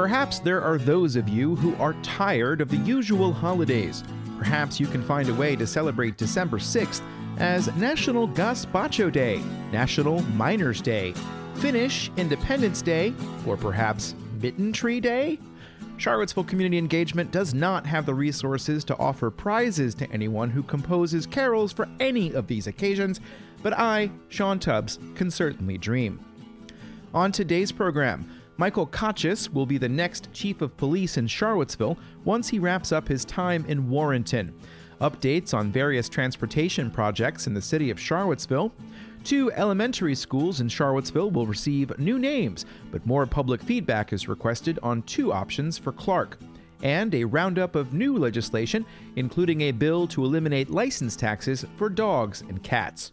Perhaps there are those of you who are tired of the usual holidays. Perhaps you can find a way to celebrate December 6th as National Gazpacho Day, National Miners Day, Finnish Independence Day, or perhaps Mitten Tree Day? Charlottesville Community Engagement does not have the resources to offer prizes to anyone who composes carols for any of these occasions, but I, Sean Tubbs, can certainly dream. On today's program, Michael Kochis will be the next chief of police in Charlottesville once he wraps up his time in Warrenton. Updates on various transportation projects in the city of Charlottesville, Two elementary schools in Charlottesville will receive new names, but more public feedback is requested on two options for Clark. And a roundup of new legislation, including a bill to eliminate license taxes for dogs and cats.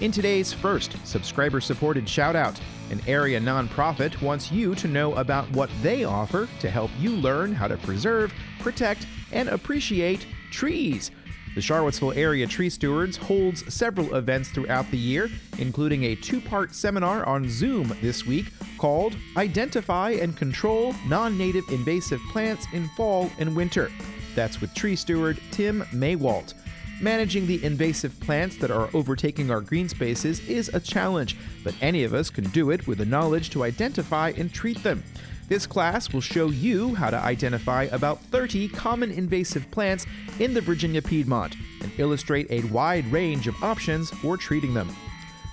In today's first subscriber supported shoutout, an area nonprofit wants you to know about what they offer to help you learn how to preserve, protect, and appreciate trees. The Charlottesville Area Tree Stewards holds several events throughout the year, including a two part seminar on Zoom this week called Identify and Control Non Native Invasive Plants in Fall and Winter. That's with tree steward Tim Maywalt. Managing the invasive plants that are overtaking our green spaces is a challenge, but any of us can do it with the knowledge to identify and treat them. This class will show you how to identify about 30 common invasive plants in the Virginia Piedmont and illustrate a wide range of options for treating them.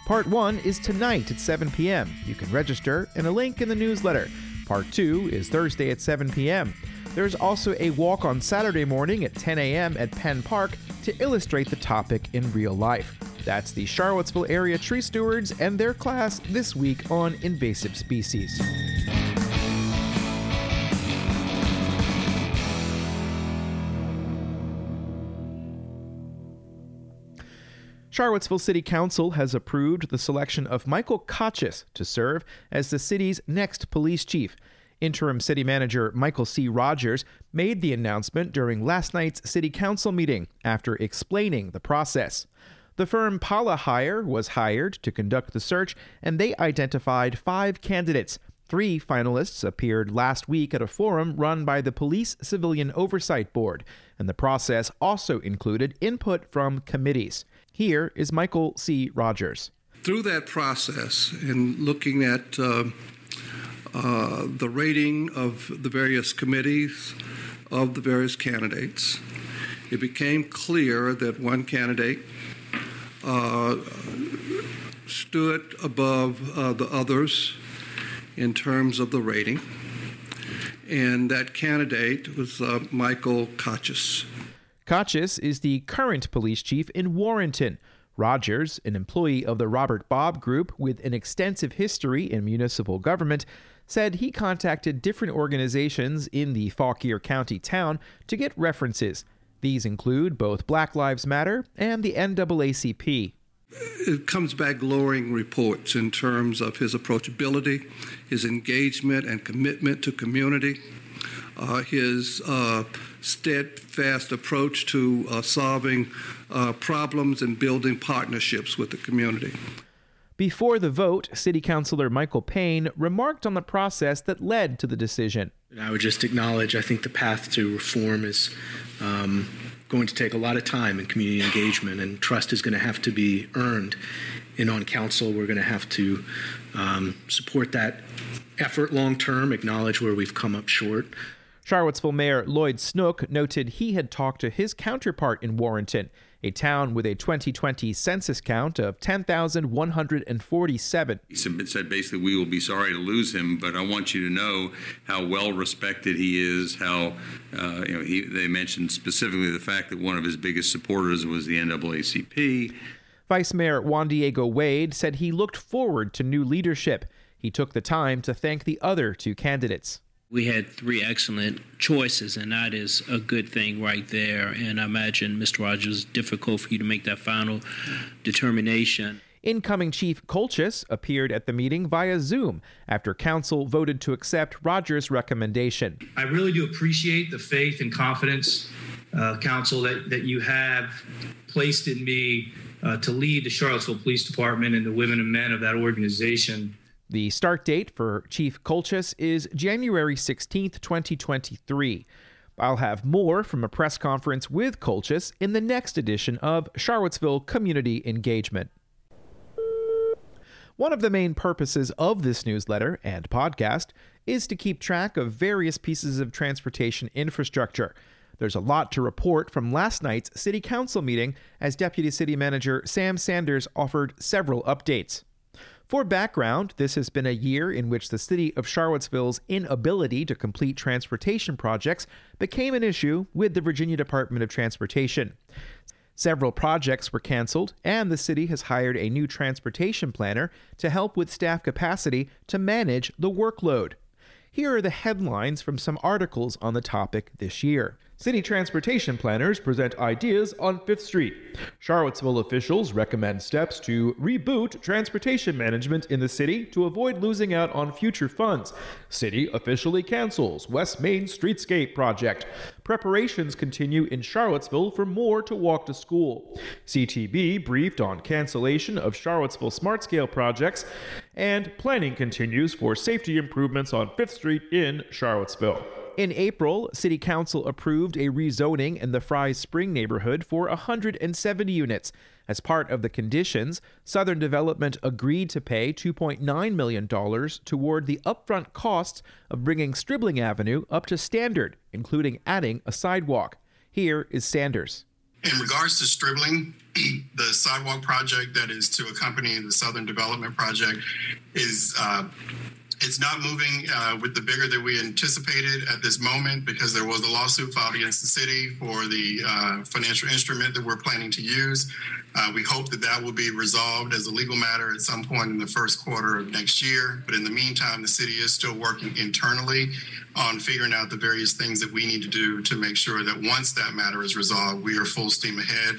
Part 1 is tonight at 7 p.m. You can register in a link in the newsletter. Part 2 is Thursday at 7 p.m. There's also a walk on Saturday morning at 10 a.m. at Penn Park to illustrate the topic in real life. That's the Charlottesville Area Tree Stewards and their class this week on invasive species. Charlottesville City Council has approved the selection of Michael Kochis to serve as the city's next police chief. Interim City Manager Michael C. Rogers made the announcement during last night's City Council meeting after explaining the process. The firm Polihire was hired to conduct the search, and they identified five candidates. Three finalists appeared last week at a forum run by the Police Civilian Oversight Board, and the process also included input from committees. Here is Michael C. Rogers. Through that process, in looking at uh, uh, the rating of the various committees of the various candidates, it became clear that one candidate uh, stood above uh, the others in terms of the rating, and that candidate was uh, Michael Kochis. Kochis is the current police chief in Warrenton. Rogers, an employee of the Robert Bobb Group with an extensive history in municipal government, said he contacted different organizations in the Fauquier County town to get references. These include both Black Lives Matter and the NAACP. It comes back glowing reports in terms of his approachability, his engagement and commitment to community, uh, his uh, steadfast approach to uh, solving uh, problems and building partnerships with the community. Before the vote, City Councilor Michael Payne remarked on the process that led to the decision. I would just acknowledge I think the path to reform is um, going to take a lot of time and community engagement, and trust is going to have to be earned. And on council, we're going to have to um, support that effort long term, acknowledge where we've come up short. Charlottesville Mayor Lloyd Snook noted he had talked to his counterpart in Warrenton, a town with a 2020 census count of 10,147. He said basically, we will be sorry to lose him, but I want you to know how well respected he is. How uh, you know he, they mentioned specifically the fact that one of his biggest supporters was the NAACP. Vice Mayor Juan Diego Wade said he looked forward to new leadership. He took the time to thank the other two candidates we had three excellent choices, and that is a good thing right there. And I imagine, Mr. Rogers, difficult for you to make that final determination. Incoming Chief Kochis appeared at the meeting via Zoom after Council voted to accept Rogers' recommendation. I really do appreciate the faith and confidence, uh, Council, that, that you have placed in me uh, to lead the Charlottesville Police Department and the women and men of that organization. The start date for Chief Kochis is January 16th, 2023. I'll have more from a press conference with Kochis in the next edition of Charlottesville Community Engagement. One of the main purposes of this newsletter and podcast is to keep track of various pieces of transportation infrastructure. There's a lot to report from last night's City Council meeting as Deputy City Manager Sam Sanders offered several updates. For background, this has been a year in which the city of Charlottesville's inability to complete transportation projects became an issue with the Virginia Department of Transportation. Several projects were canceled, and the city has hired a new transportation planner to help with staff capacity to manage the workload. Here are the headlines from some articles on the topic this year. City transportation planners present ideas on Fifth Street. Charlottesville officials recommend steps to reboot transportation management in the city to avoid losing out on future funds. City officially cancels West Main Streetscape project. Preparations continue in Charlottesville for more to walk to school. CTB briefed on cancellation of Charlottesville Smart Scale projects, and planning continues for safety improvements on Fifth Street in Charlottesville. In April, City Council approved a rezoning in the Fry's Spring neighborhood for 170 units. As part of the conditions, Southern Development agreed to pay $2.9 million toward the upfront costs of bringing Stribling Avenue up to standard, including adding a sidewalk. Here is Sanders. In regards to Stribling, the sidewalk project that is to accompany the Southern Development Project is uh, it's not moving uh, with the bigger that we anticipated at this moment because there was a lawsuit filed against the city for the uh, financial instrument that we're planning to use. Uh, we hope that that will be resolved as a legal matter at some point in the first quarter of next year. But in the meantime, the city is still working internally on figuring out the various things that we need to do to make sure that once that matter is resolved, we are full steam ahead.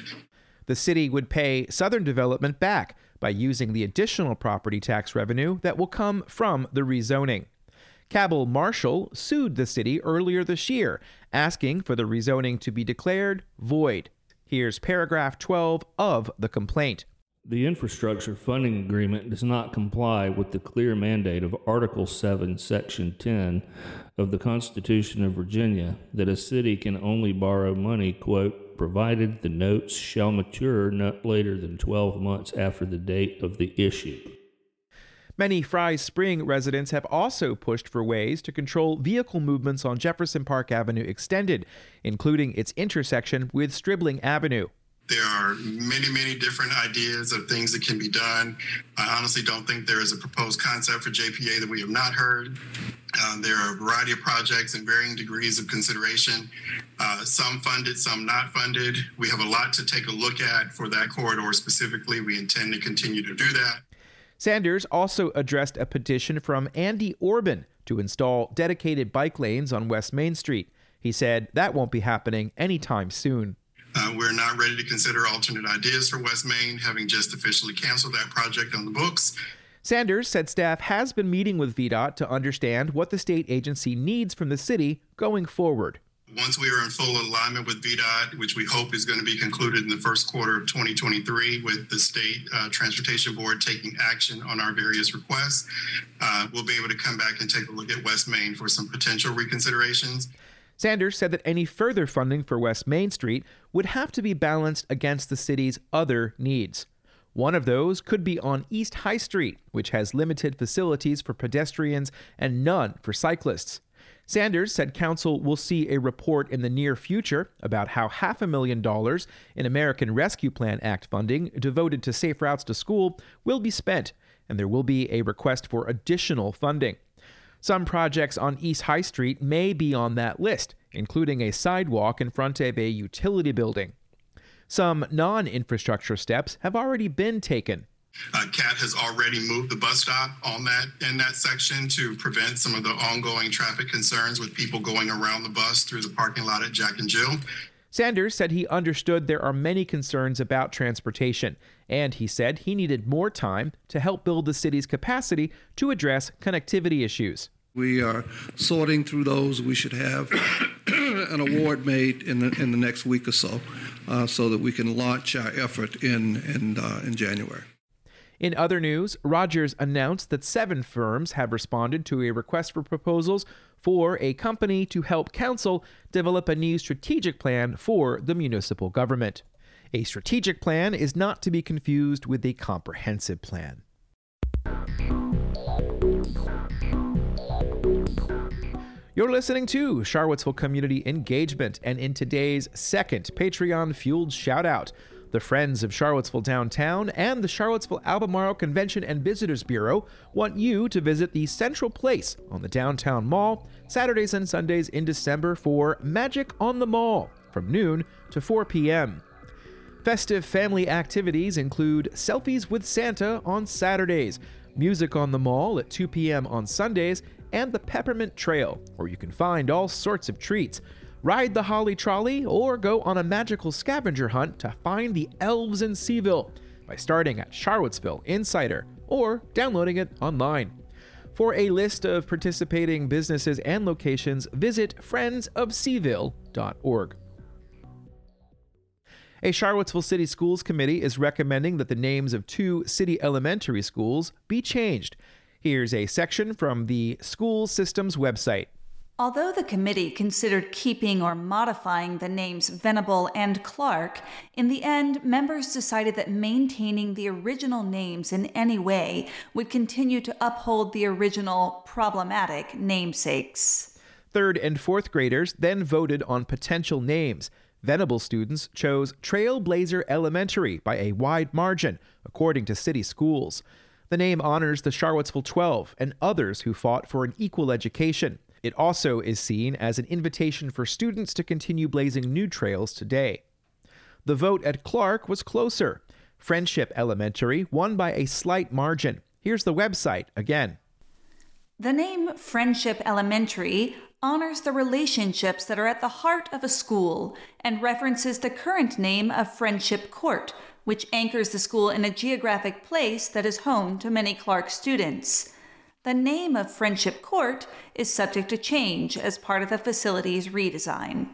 The city would pay Southern Development back by using the additional property tax revenue that will come from the rezoning. Cabell Marshall sued the city earlier this year, asking for the rezoning to be declared void. Here's paragraph 12 of the complaint. The infrastructure funding agreement does not comply with the clear mandate of Article 7, Section 10 of the Constitution of Virginia that a city can only borrow money, quote, provided the notes shall mature not later than 12 months after the date of the issue. Many Fry Spring residents have also pushed for ways to control vehicle movements on Jefferson Park Avenue Extended, including its intersection with Stribling Avenue. There are many, many different ideas of things that can be done. I honestly don't think there is a proposed concept for JPA that we have not heard. Uh, there are a variety of projects in varying degrees of consideration, uh, some funded, some not funded. We have a lot to take a look at for that corridor specifically. We intend to continue to do that. Sanders also addressed a petition from Andy Orban to install dedicated bike lanes on West Main Street. He said that won't be happening anytime soon. Uh, we're not ready to consider alternate ideas for West Main, having just officially canceled that project on the books. Sanders said staff has been meeting with VDOT to understand what the state agency needs from the city going forward. Once we are in full alignment with VDOT, which we hope is going to be concluded in the first quarter of 2023, with the state uh, transportation board taking action on our various requests, uh, we'll be able to come back and take a look at West Main for some potential reconsiderations. Sanders said that any further funding for West Main Street would have to be balanced against the city's other needs. One of those could be on East High Street, which has limited facilities for pedestrians and none for cyclists. Sanders said council will see a report in the near future about how half a million dollars in American Rescue Plan Act funding devoted to safe routes to school will be spent, and there will be a request for additional funding. Some projects on East High Street may be on that list, including a sidewalk in front of a utility building. Some non infrastructure steps have already been taken. Uh, CAT has already moved the bus stop on that in that section to prevent some of the ongoing traffic concerns with people going around the bus through the parking lot at Jack and Jill. Sanders said he understood there are many concerns about transportation, and he said he needed more time to help build the city's capacity to address connectivity issues. We are sorting through those. We should have an award made in the in the next week or so. Uh, so that we can launch our effort in, in, uh, in January. In other news, Rogers announced that seven firms have responded to a request for proposals for a company to help council develop a new strategic plan for the municipal government. A strategic plan is not to be confused with a comprehensive plan. You're listening to Charlottesville Community Engagement, and in today's second Patreon fueled shout out, the Friends of Charlottesville Downtown and the Charlottesville Albemarle Convention and Visitors Bureau want you to visit the Central Place on the Downtown Mall Saturdays and Sundays in December for Magic on the Mall from noon to 4 p.m. Festive family activities include selfies with Santa on Saturdays, music on the mall at 2 p.m. on Sundays, and the Peppermint Trail, where you can find all sorts of treats. Ride the Holly Trolley or go on a magical scavenger hunt to find the elves in Cville by starting at Charlottesville Insider or downloading it online. For a list of participating businesses and locations, visit friendsofcville.org. A Charlottesville City Schools Committee is recommending that the names of two city elementary schools be changed. Here's a section from the school systems website. Although the committee considered keeping or modifying the names Venable and Clark, in the end, members decided that maintaining the original names in any way would continue to uphold the original problematic namesakes. Third and fourth graders then voted on potential names. Venable students chose Trailblazer Elementary by a wide margin, according to city schools. The name honors the Charlottesville 12 and others who fought for an equal education. It also is seen as an invitation for students to continue blazing new trails today. The vote at Clark was closer. Friendship Elementary won by a slight margin. Here's the website again. The name Friendship Elementary honors the relationships that are at the heart of a school and references the current name of Friendship Court, which anchors the school in a geographic place that is home to many Clark students. The name of Friendship Court is subject to change as part of the facility's redesign.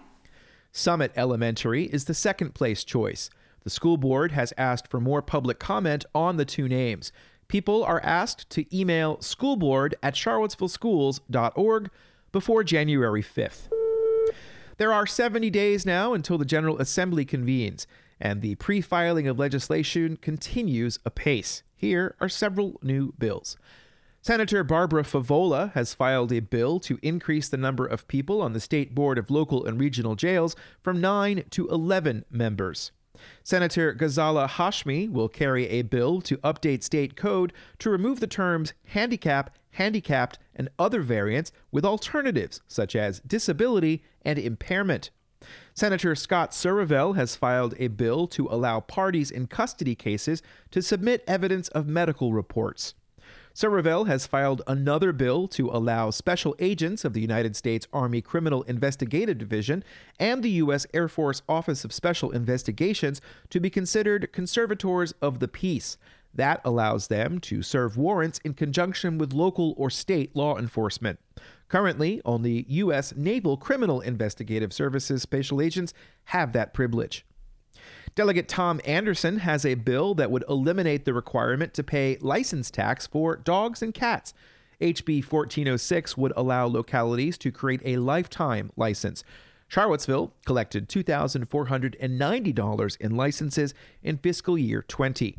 Summit Elementary is the second place choice. The school board has asked for more public comment on the two names. People are asked to email schoolboard at charlottesvilleschools.org before January 5th. There are 70 days now until the General Assembly convenes and the pre filing of legislation continues apace. Here are several new bills. Senator Barbara Favola has filed a bill to increase the number of people on the State Board of Local and Regional Jails from 9 to 11 members. Senator Ghazala Hashmi will carry a bill to update state code to remove the terms handicap, handicapped, and other variants with alternatives such as disability and impairment Senator Scott Surovell has filed a bill to allow parties in custody cases to submit evidence of medical reports. Surovell has filed another bill to allow special agents of the United States Army Criminal Investigative Division and the U.S. Air Force Office of Special Investigations to be considered conservators of the peace. That allows them to serve warrants in conjunction with local or state law enforcement. Currently, only U.S. Naval Criminal Investigative Services special agents have that privilege. Delegate Tom Anderson has a bill that would eliminate the requirement to pay license tax for dogs and cats. HB 1406 would allow localities to create a lifetime license. Charlottesville collected $2,490 in licenses in fiscal year 20.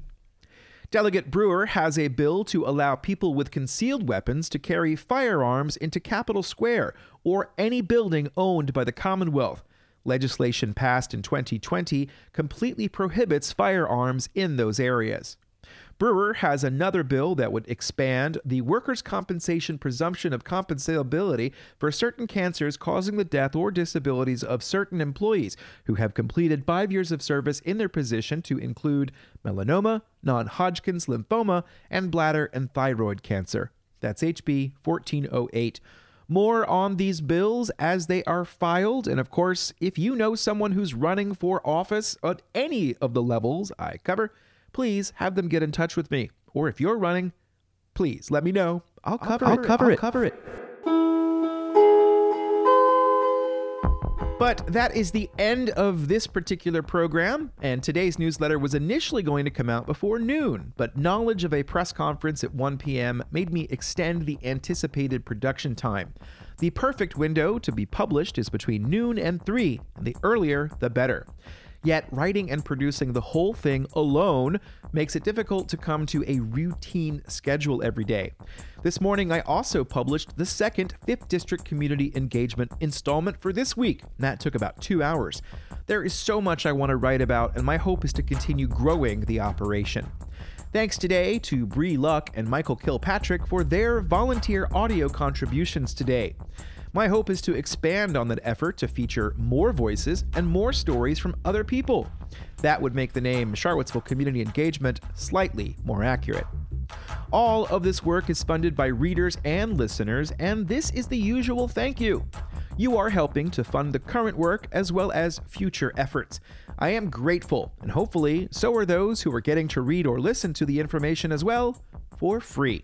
Delegate Brewer has a bill to allow people with concealed weapons to carry firearms into Capitol Square or any building owned by the Commonwealth. Legislation passed in 2020 completely prohibits firearms in those areas. Brewer has another bill that would expand the workers' compensation presumption of compensability for certain cancers causing the death or disabilities of certain employees who have completed five years of service in their position to include melanoma, non Hodgkin's lymphoma, and bladder and thyroid cancer. That's HB 1408. More on these bills as they are filed. And of course, if you know someone who's running for office at any of the levels I cover, please have them get in touch with me. Or if you're running, please let me know. I'll cover I'll cover it. Cover I'll it. cover it. But that is the end of this particular program, and today's newsletter was initially going to come out before noon, but knowledge of a press conference at 1 p.m. made me extend the anticipated production time. The perfect window to be published is between noon and 3, and the earlier, the better. Yet, writing and producing the whole thing alone makes it difficult to come to a routine schedule every day. This morning, I also published the second 5th District Community Engagement installment for this week. That took about two hours. There is so much I want to write about, and my hope is to continue growing the operation. Thanks today to Bree Luck and Michael Kilpatrick for their volunteer audio contributions today. My hope is to expand on that effort to feature more voices and more stories from other people. That would make the name Charlottesville Community Engagement slightly more accurate. All of this work is funded by readers and listeners, and this is the usual thank you. You are helping to fund the current work as well as future efforts. I am grateful, and hopefully, so are those who are getting to read or listen to the information as well for free.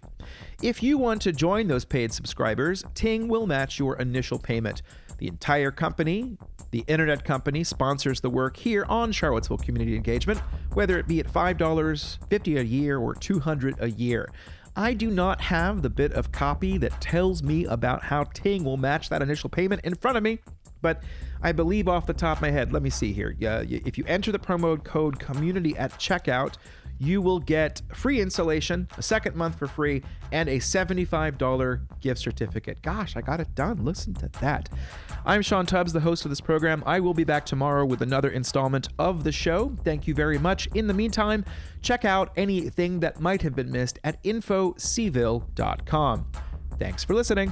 If you want to join those paid subscribers, Ting will match your initial payment. The entire company, the internet company, sponsors the work here on Charlottesville Community Engagement, whether it be at $5, 50 a year, or 200 a year. I do not have the bit of copy that tells me about how Ting will match that initial payment in front of me, but I believe off the top of my head, let me see here. Uh, if you enter the promo code community at checkout, you will get free installation, a second month for free, and a $75 gift certificate. Gosh, I got it done. Listen to that. I'm Sean Tubbs, the host of this program. I will be back tomorrow with another installment of the show. Thank you very much. In the meantime, check out anything that might have been missed at infocville.com. Thanks for listening.